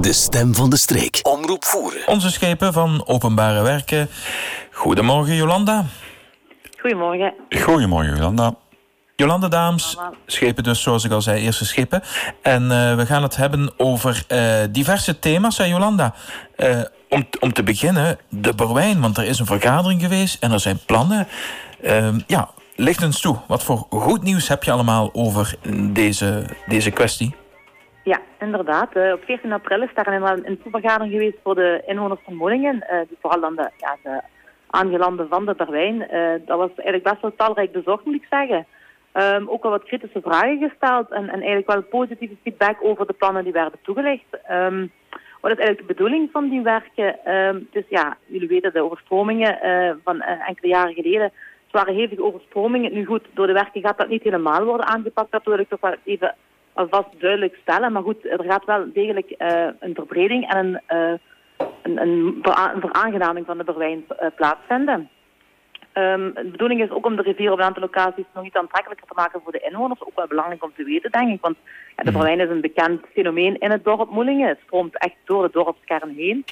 De stem van de streek. Omroep voeren. Onze schepen van openbare werken. Goedemorgen Jolanda. Goedemorgen. Goedemorgen, Jolanda. Jolanda Daams, schepen dus zoals ik al zei, eerste schepen. En eh, we gaan het hebben over eh, diverse thema's, hè Jolanda. Eh, om, om te beginnen, de Berwijn, want er is een vergadering geweest en er zijn plannen. Ehm, ja, licht eens toe. Wat voor goed nieuws heb je allemaal over deze, deze kwestie? Ja, inderdaad. Eh, op 14 april is daar een, een vergadering geweest voor de inwoners van Moningen. Uh, dus vooral dan de, ja, de aangelanden van de Berwijn. Uh, dat was eigenlijk best wel talrijk bezocht, moet ik zeggen. Um, ook al wat kritische vragen gesteld en, en, eigenlijk wel positieve feedback over de plannen die werden toegelicht. Um, wat is eigenlijk de bedoeling van die werken? Um, dus ja, jullie weten de overstromingen van enkele jaren geleden. Het waren hevige overstromingen. Nu goed, door de werken gaat dat niet helemaal worden aangepakt. Dat wil ik toch wel even alvast duidelijk stellen. Maar goed, er gaat wel degelijk uh, een verbreding en een, uh, een, een, veraangenaming van de Berwijn uh, plaatsvinden. Um, de bedoeling is ook om de rivier op een aantal locaties nog iets aantrekkelijker te maken voor de inwoners. Ook wel belangrijk om te weten, denk ik. Want ja, de Berwijn is een bekend fenomeen in het dorp Moelingen. Het stroomt echt door de dorpskern heen.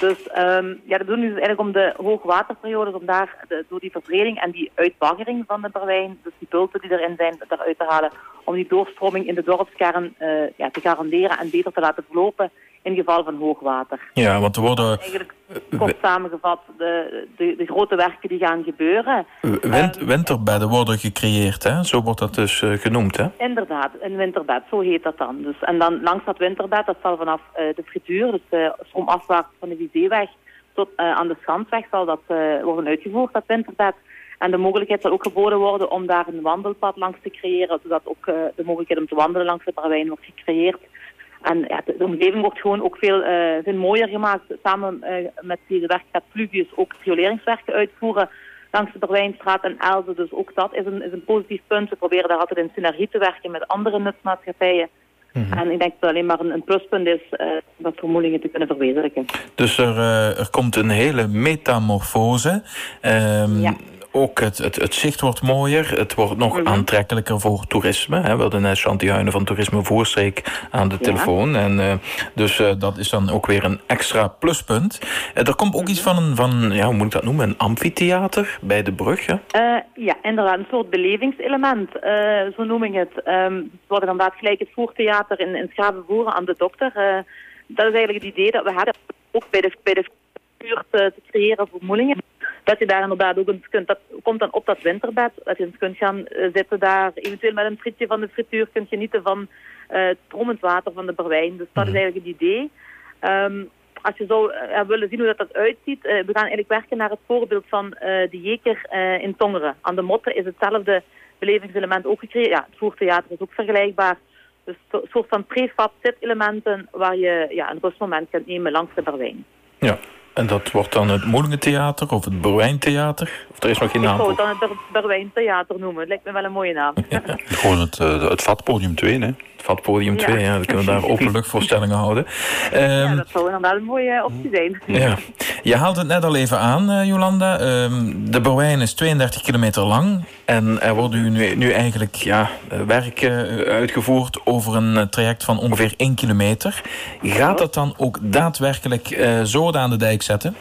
Dus um, ja, de bedoeling is eigenlijk om de hoogwaterperiodes, om daar de, door die verbreding en die uitbaggering van de Berwijn, dus die bulten die erin zijn, eruit te halen, om die doorstroming in de dorpskern uh, ja, te garanderen en beter te laten verlopen in geval van hoogwater. Ja, want er worden... Eigenlijk kort samengevat, de, de, de, grote werken die gaan gebeuren. Um, winterbedden worden gecreëerd, hè? Zo wordt dat dus uh, genoemd, hè? Inderdaad, een winterbed, zo heet dat dan. Dus, en dan langs dat winterbed, dat zal vanaf uh, de frituur, dus uh, stroomafwaarts van de Vizeeweg tot aan de Schansweg zal dat worden uitgevoerd, dat winterbed. En de mogelijkheid zal ook geboden worden om daar een wandelpad langs te creëren, zodat ook de mogelijkheid om te wandelen langs de Barwijn wordt gecreëerd. En ja, de, omgeving wordt gewoon ook veel, uh, veel mooier gemaakt. Samen uh, met werk gaat Fluvius ook rioleringswerken uitvoeren langs de Berwijnstraat en Elze. Dus ook dat is een, is een positief punt. We proberen daar altijd in synergie te werken met andere nutsmaatschappijen. Mm -hmm. En ik denk dat het alleen maar een, een pluspunt is uh, dat vermoedingen te kunnen verwezenlijken. Dus er, er komt een hele metamorfose. Um, ja ook het, het, het zicht wordt mooier. Het wordt nog mm -hmm. aantrekkelijker voor toerisme. Hè. We hadden net Huinen van Toerisme Voorstreek aan de ja. telefoon. En, uh, dus uh, dat is dan ook weer een extra pluspunt. Uh, er komt ook mm -hmm. iets van een, van, ja, hoe moet ik dat noemen, een amfitheater bij de brug. Hè? ja, inderdaad. Een soort belevingselement, zo noem ik het. Um, het wordt inderdaad gelijk het voertheater in, in Schavenvoeren aan de dokter. dat is eigenlijk het idee dat we hadden ook bij de, bij de te creëren voor Moelingen dat je daar inderdaad ook eens kunt, dat komt dan op dat winterbed, dat je eens kunt gaan uh, zitten daar, eventueel met een frietje van de frituur kunt genieten van uh, het stromend water van de Berwijn. Dus dat is eigenlijk het idee. Um, als je zou uh, willen zien hoe dat eruit ziet, we gaan eigenlijk werken naar het voorbeeld van de Jeker in Tongeren. Aan de Motte is hetzelfde belevingselement ook gecreëerd. Ja, het voertheater is ook vergelijkbaar. Dus een soort van prefab zit-elementen waar je ja, een rustmoment kunt nemen langs de Berwijn. Ja, en dat wordt dan het Moelingentheater of het Berwijntheater? Of er is nog geen naam Ik zou het dan het Berwijntheater noemen. Lijkt me wel een mooie naam. Ja. Gewoon het, uh, het Vatpodium 2, hè? Het Vatpodium 2, ja. Dan kunnen we daar openluchtvoorstellingen houden. Um, ja, dat zou inderdaad een mooie optie zijn. Ja. Je haalt het net al even aan, uh, Jolanda. Um, de Berwijn is 32 kilometer lang. En er worden nu, nu eigenlijk ja, werken uitgevoerd over een traject van ongeveer 1 kilometer. Gaat dat dan ook daadwerkelijk zoden aan de dijk zetten?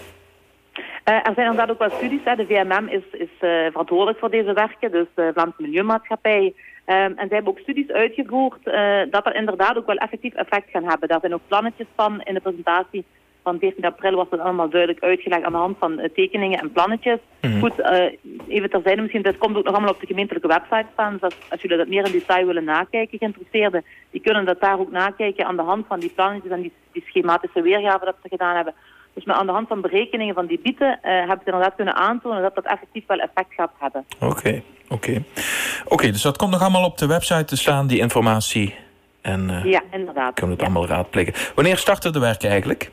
Uh, er zijn inderdaad ook wel studies. Hè. De VMM is, is uh, verantwoordelijk voor deze werken, dus de Vlaamse Milieumaatschappij. Um, en zij hebben ook studies uitgevoerd uh, dat er inderdaad ook wel effectief effect gaan hebben. Daar zijn ook plannetjes van in de presentatie van 14 april was dat allemaal duidelijk uitgelegd aan de hand van tekeningen en plannetjes. Mm -hmm. Goed, even terzijde misschien, dit komt ook nog allemaal op de gemeentelijke website staan. Dus als, jullie dat meer in detail willen nakijken, geïnteresseerden, die kunnen dat daar ook nakijken aan de hand van die plannetjes en die, die schematische weergave dat ze gedaan hebben. Dus met aan de hand van berekeningen van die bieten uh, hebben ze inderdaad kunnen aantonen dat dat effectief wel effect gaat hebben. Oké, okay, oké. Okay. Oké, okay, dus dat komt nog allemaal op de website te staan, die informatie. En uh, ja, inderdaad. kunnen we het ja. allemaal raadplegen. Wanneer starten de werken eigenlijk?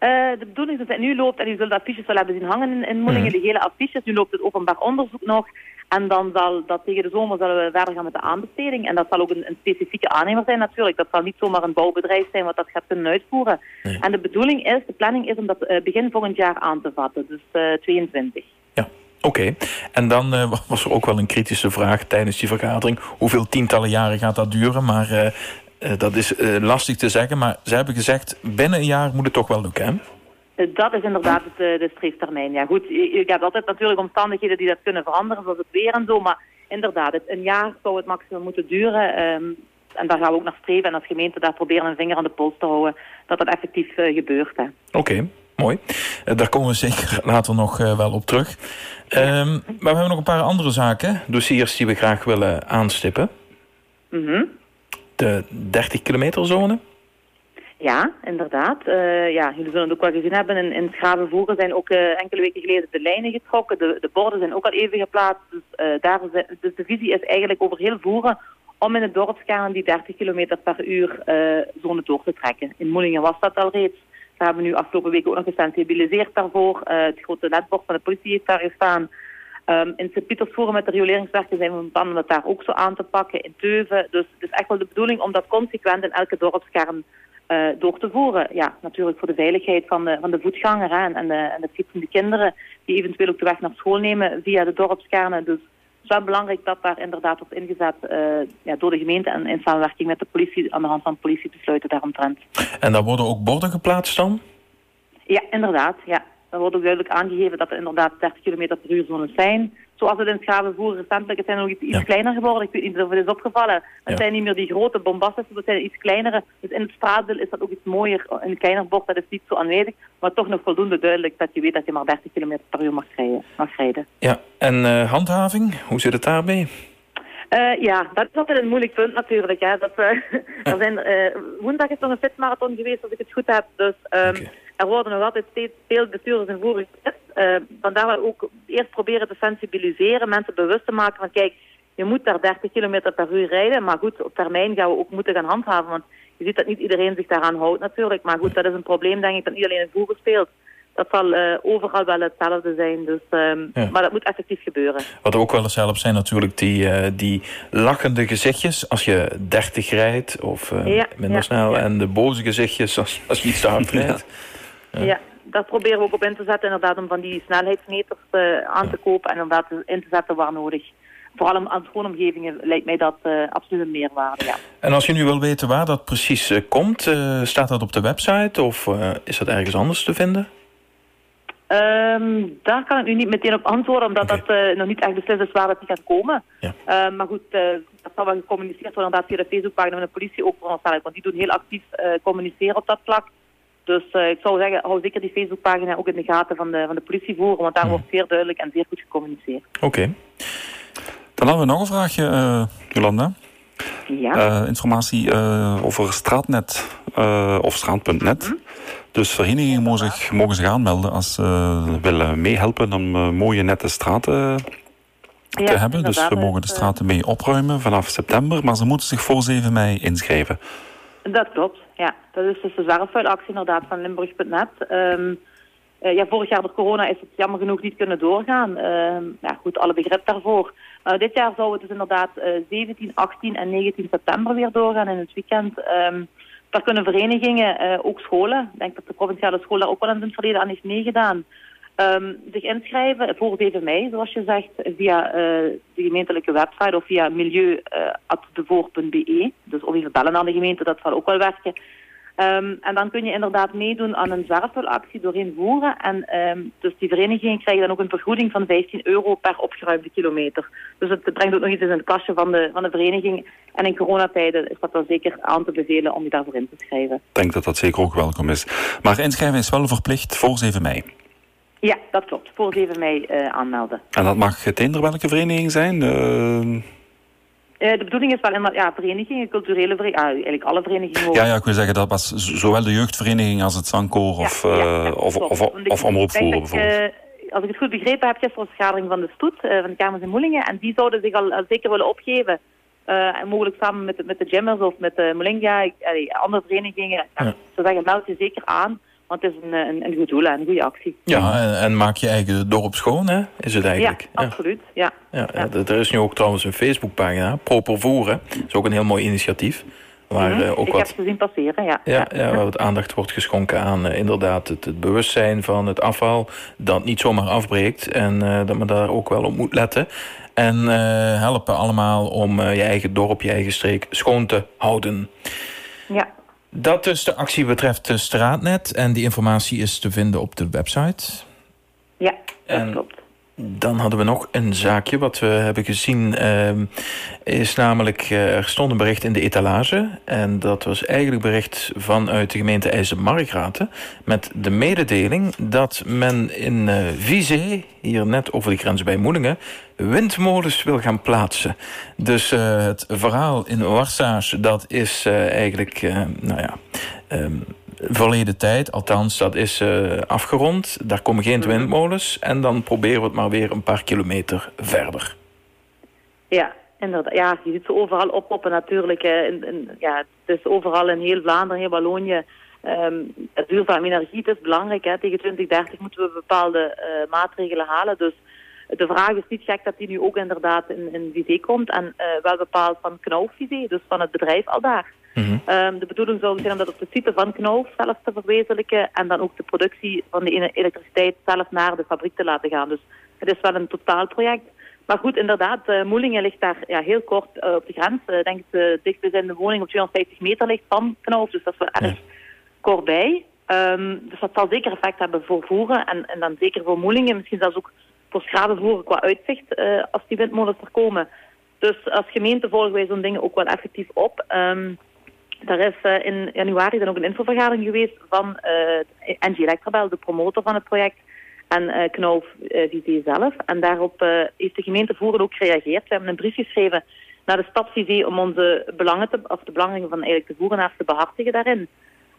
Uh, de bedoeling is dat het nu loopt, en u zult de affiches wel hebben zien hangen in, in Moelingen, mm. de hele affiches. Nu loopt het openbaar onderzoek nog. En dan zal dat tegen de zomer zullen we verder gaan met de aanbesteding. En dat zal ook een, een specifieke aannemer zijn natuurlijk. Dat zal niet zomaar een bouwbedrijf zijn wat dat gaat kunnen uitvoeren. Nee. En de bedoeling is, de planning is om dat uh, begin volgend jaar aan te vatten. Dus uh, 22. Ja. Oké, okay. en dan uh, was er ook wel een kritische vraag tijdens die vergadering. Hoeveel tientallen jaren gaat dat duren? Maar uh, dat is lastig te zeggen, maar ze hebben gezegd... binnen een jaar moet het toch wel lukken, hè? Dat is inderdaad het, de streeftermijn. Ja, goed, je, je hebt altijd natuurlijk omstandigheden die dat kunnen veranderen, zoals het weer en zo. Maar inderdaad, het, een jaar zou het maximum moeten duren. Ehm, en daar gaan we ook naar streven. En als gemeente daar proberen een vinger aan de pols te houden, dat dat effectief gebeurt. Oké. mooi. Daar komen we zeker later nog wel op terug. Um, maar we hebben nog een paar andere zaken, dossiers die we graag willen aanstippen. Mm -hmm. De 30 kilometer zone. Ja, inderdaad. Uh, ja, jullie zullen het ook wel gezien hebben. In, in Schravenvoeren zijn ook uh, enkele weken geleden de lijnen getrokken. De, de borden zijn ook al even geplaatst. Dus, uh, daar is, dus de visie is eigenlijk over heel Voeren om in het dorpskern die 30 km per uur zone door te trekken. In Moelingen was dat al reeds. Daar hebben we nu afgelopen week ook nog gesensibiliseerd daarvoor. het grote ledbord van de politie heeft daar gestaan. Um, in Sint-Pietersvoeren met de rioleringswerken zijn we van plan om dat daar ook zo aan te pakken. In Teuven. Dus het is echt wel de bedoeling om dat consequent in elke dorpskern uh, door te voeren. Ja, natuurlijk voor de veiligheid van de, van de voetganger en, de, en de fietsende kinderen die eventueel ook de weg naar school nemen via de dorpskernen. Dus is wel belangrijk dat daar inderdaad wordt ingezet uh, ja, door de gemeente en in samenwerking met de politie aan de hand van politiebesluiten daaromtrent. En daar worden ook borden geplaatst dan? Ja, inderdaad. Ja. Er wordt ook duidelijk aangegeven dat er inderdaad 30 km per uur zones zijn zoals het in Schavenvoer recentelijk, het zijn nog iets, iets kleiner geworden. Ik weet niet of het is opgevallen. Het zijn niet meer die grote bombastische, het zijn iets kleinere. Dus in het straatdeel is dat ook iets mooier. Een kleiner bord, dat is niet zo aanwezig. Maar toch nog voldoende duidelijk dat je weet dat je maar 30 km per uur mag rijden. Mag rijden. Ja, en uh, handhaving, hoe zit het daarmee? Uh, ja, dat is altijd een moeilijk punt natuurlijk. Hè. Dat, uh, er zijn, woensdag is nog een fitmarathon geweest, als ik het goed heb. Dus um, okay. Er worden nog altijd steeds veel bestuurders en voeren uh, vandaar we ook eerst proberen te sensibiliseren, mensen bewust te maken van kijk, je moet daar 30 km per uur rijden, maar goed, op termijn gaan we ook moeten gaan handhaven, want je ziet dat niet iedereen zich daaraan houdt natuurlijk, maar goed, dat is een probleem denk ik dat niet alleen in voeren speelt. Dat zal uh, overal wel hetzelfde zijn, dus, um, ja. maar dat moet effectief gebeuren. Wat ook wel eens helpt zijn natuurlijk die, uh, die lachende gezichtjes als je 30 rijdt of ja, minder snel en de boze gezichtjes als, als je iets te hard rijdt. Ja daar proberen we ook op in te zetten, inderdaad, om van die snelheidsmeters uh, aan te kopen en inderdaad in te zetten waar nodig. Vooral aan schoonomgevingen lijkt mij dat uh, absoluut een meerwaarde, ja. En als je nu wil weten waar dat precies uh, komt, staat dat op de website of is dat ergens anders te vinden? Um, daar kan ik nu niet meteen op antwoorden, omdat okay. dat nog niet echt beslist is waar dat gaat komen. Ja. maar goed, dat zal wel gecommuniceerd worden inderdaad via de Facebookpagina van de politie ook voor ons want die doen heel actief communiceren op dat vlak. Dus uh, ik zou zeggen, hou zeker die Facebookpagina ook in de gaten van de, van de politie voeren, want daar hmm. wordt zeer duidelijk en zeer goed gecommuniceerd. Oké. Okay. Dan hebben we nog een vraagje, uh, Jolanda. Ja. Uh, informatie over straatnet of straat.net. Hmm. Dus verenigingen mogen zich, mogen zich aanmelden als ze willen meehelpen om mooie nette straten te ja, hebben. Dus we mogen de straten mee opruimen vanaf september, maar ze moeten zich voor 7 mei inschrijven. Dat klopt, ja. Dat is dus de zwerfvuilactie inderdaad van Limburg.net. Um, uh, ja, vorig jaar door corona is het jammer genoeg niet kunnen doorgaan. Um, ja, goed, alle begrip daarvoor. Uh, dit jaar zou het dus inderdaad uh, 17, 18 en 19 september weer doorgaan in het weekend. Um, daar kunnen verenigingen, uh, ook scholen, ik denk dat de provinciale school daar ook wel in het verleden aan heeft meegedaan, Um, zich inschrijven voor 7 mei, zoals je zegt, via uh, de gemeentelijke website of via milieu.devoor.be. Uh, dus of even bellen aan de gemeente, dat zal ook wel werken. Um, en dan kun je inderdaad meedoen aan een zwerfvuilactie doorheen voeren. En um, dus die verenigingen krijgen dan ook een vergoeding van 15 euro per opgeruimde kilometer. Dus het brengt ook nog iets in het kastje van de, van de vereniging. En in coronatijden is dat dan zeker aan te bevelen om je daarvoor in te schrijven. Ik denk dat dat zeker ook welkom is. Maar inschrijven is wel verplicht voor 7 mei. Ja, dat klopt. Voor 7 mei uh, aanmelden. En dat mag eender welke vereniging zijn? Uh... Uh, de bedoeling is wel in ja, verenigingen, culturele verenigingen, ah, eigenlijk alle verenigingen. Ja, ja, ik wil zeggen dat was zowel de jeugdvereniging als het zangkoor of, ja, ja, of, of, of, of omroepvoeren bijvoorbeeld. als ik het goed begrepen heb, gisteren een vergadering van de stoet, van de Kamers en Moelingen, en die zouden zich al, al zeker willen opgeven. en mogelijk samen met, met de Jammers of met de Molinga, andere verenigingen. Ja. Ze zeggen, meld je zeker aan. Want het is een, een, een goed doel en een goede actie. Ja, en, en, maak je eigen dorp schoon, hè? Is het eigenlijk? Ja, absoluut. Ja. Ja, ja. Er is nu ook trouwens een Facebookpagina, Proper Voeren. Dat is ook een heel mooi initiatief. Waar, mm -hmm. ook Ik wat, heb ze zien passeren, ja. Ja, ja. waar wat aandacht wordt geschonken aan uh, inderdaad het, het, bewustzijn van het afval. Dat niet zomaar afbreekt en uh, dat men daar ook wel op moet letten. En helpen allemaal om je eigen dorp, je eigen streek schoon te houden. Ja. Dat dus de actie betreft de straatnet. En die informatie is te vinden op de website. Ja, dat klopt. Dan hadden we nog een zaakje wat we hebben gezien. Uh, is namelijk, uh, er stond een bericht in de etalage. En dat was eigenlijk bericht vanuit de gemeente IJsselmargraten. Met de mededeling dat men in uh, Vizé, hier net over de grens bij Moelingen, windmolens wil gaan plaatsen. Dus uh, het verhaal in Warsage, dat is eigenlijk, nou ja. Um, verleden tijd. Althans, dat is uh, afgerond. Daar komen geen mhm. windmolens. En dan proberen we het maar weer een paar kilometer verder. Ja, inderdaad. Ja, je ziet ze overal oppoppen natuurlijk. In, in, ja, het is overal in heel Vlaanderen, heel Wallonië. Um, duurzame energie het is belangrijk. Hè. Tegen 2030 moeten we bepaalde uh, maatregelen halen. Dus de vraag is niet gek dat die nu ook inderdaad in, in komt. En uh, wel bepaald van Knauf dus van het bedrijf al daar. Mm de bedoeling zou zijn om dat op de site van Knauf zelf te verwezenlijken en dan ook de productie van de elektriciteit zelf naar de fabriek te laten gaan. Dus het is wel een totaalproject. Maar goed, inderdaad, uh, Moelingen ligt daar ja, heel kort uh, op de grens. Ik uh, denk dat de dichtstbijzijnde woning op 250 meter ligt van Knauf, dus dat is wel erg kort bij. Um, dus dat zal zeker effect hebben voor voeren en, en dan zeker voor Moelingen. Misschien zelfs ook voor schravenvoeren qua uitzicht als die windmolens er komen. Dus als gemeente volgen wij zo'n dingen ook wel effectief op. Um, daar is uh, in januari dan ook een infovergadering geweest van uh, NG Electrabel, de promotor van het project, en uh, Knauf uh, zelf. En daarop heeft de gemeente Voeren ook gereageerd. We hebben een brief geschreven naar de stad Vizé om onze belangen te, of de belangen van eigenlijk de voerenaars te behartigen daarin.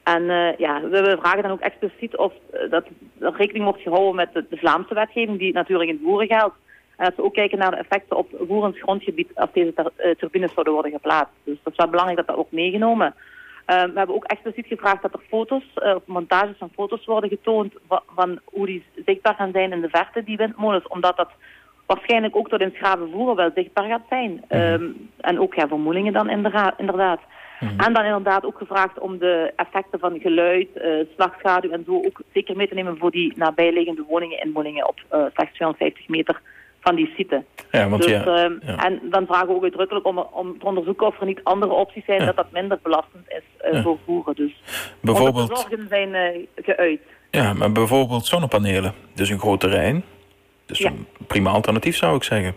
En ja, we, vragen dan ook expliciet of dat, rekening wordt gehouden met de, de, Vlaamse wetgeving, die natuurlijk in voeren geldt. En dat we ook kijken naar de effecten op voerend grondgebied als deze turbines zouden worden geplaatst. Dus dat is wel belangrijk dat dat wordt meegenomen. Uh, we hebben ook expliciet gevraagd dat er foto's, uh, of montages van foto's worden getoond van, van, hoe die zichtbaar gaan zijn in de verte, die windmolens. Omdat dat waarschijnlijk ook tot in Schravenvoeren wel zichtbaar gaat zijn. Mm -hmm. en ook ja, vermoedingen dan inderdaad. Mm -hmm. En dan inderdaad ook gevraagd om de effecten van geluid, uh, slagschaduw en zo ook zeker mee te nemen voor die nabijliggende woningen in woningen op uh, slechts 250 meter van die site. Ja, want dus, ja, uh, ja, En dan vragen we ook uitdrukkelijk om, om te onderzoeken of er niet andere opties zijn dat dat minder belastend is uh, voor voeren. Dus bijvoorbeeld, zorgen zijn uh, geuit. Ja, maar bijvoorbeeld zonnepanelen. Dus een groot terrein. Dus een prima alternatief zou ik zeggen.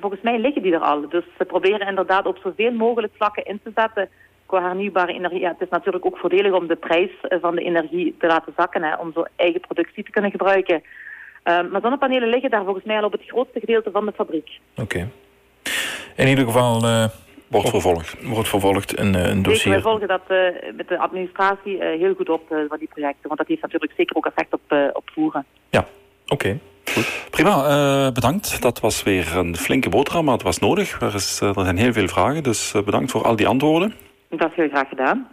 volgens mij liggen die er al. Dus ze proberen inderdaad op zoveel mogelijk vlakken in te zetten qua hernieuwbare energie. Ja, het is natuurlijk ook voordelig om de prijs van de energie te laten zakken. Hè, om zo eigen productie te kunnen gebruiken. Uh, maar zonnepanelen liggen daar volgens mij al op het grootste gedeelte van de fabriek. Oké. Okay. In ieder geval... Uh, wordt vervolgd. Wordt vervolgd een, een dossier. Zeker, wij volgen dat uh, met de administratie heel goed op van die projecten. Want dat heeft natuurlijk zeker ook effect op, op voeren. Ja, oké. Okay. Prima, bedankt. Dat was weer een flinke boterham, maar het was nodig. Er, is, er zijn heel veel vragen, dus bedankt voor al die antwoorden. Dat is heel graag gedaan.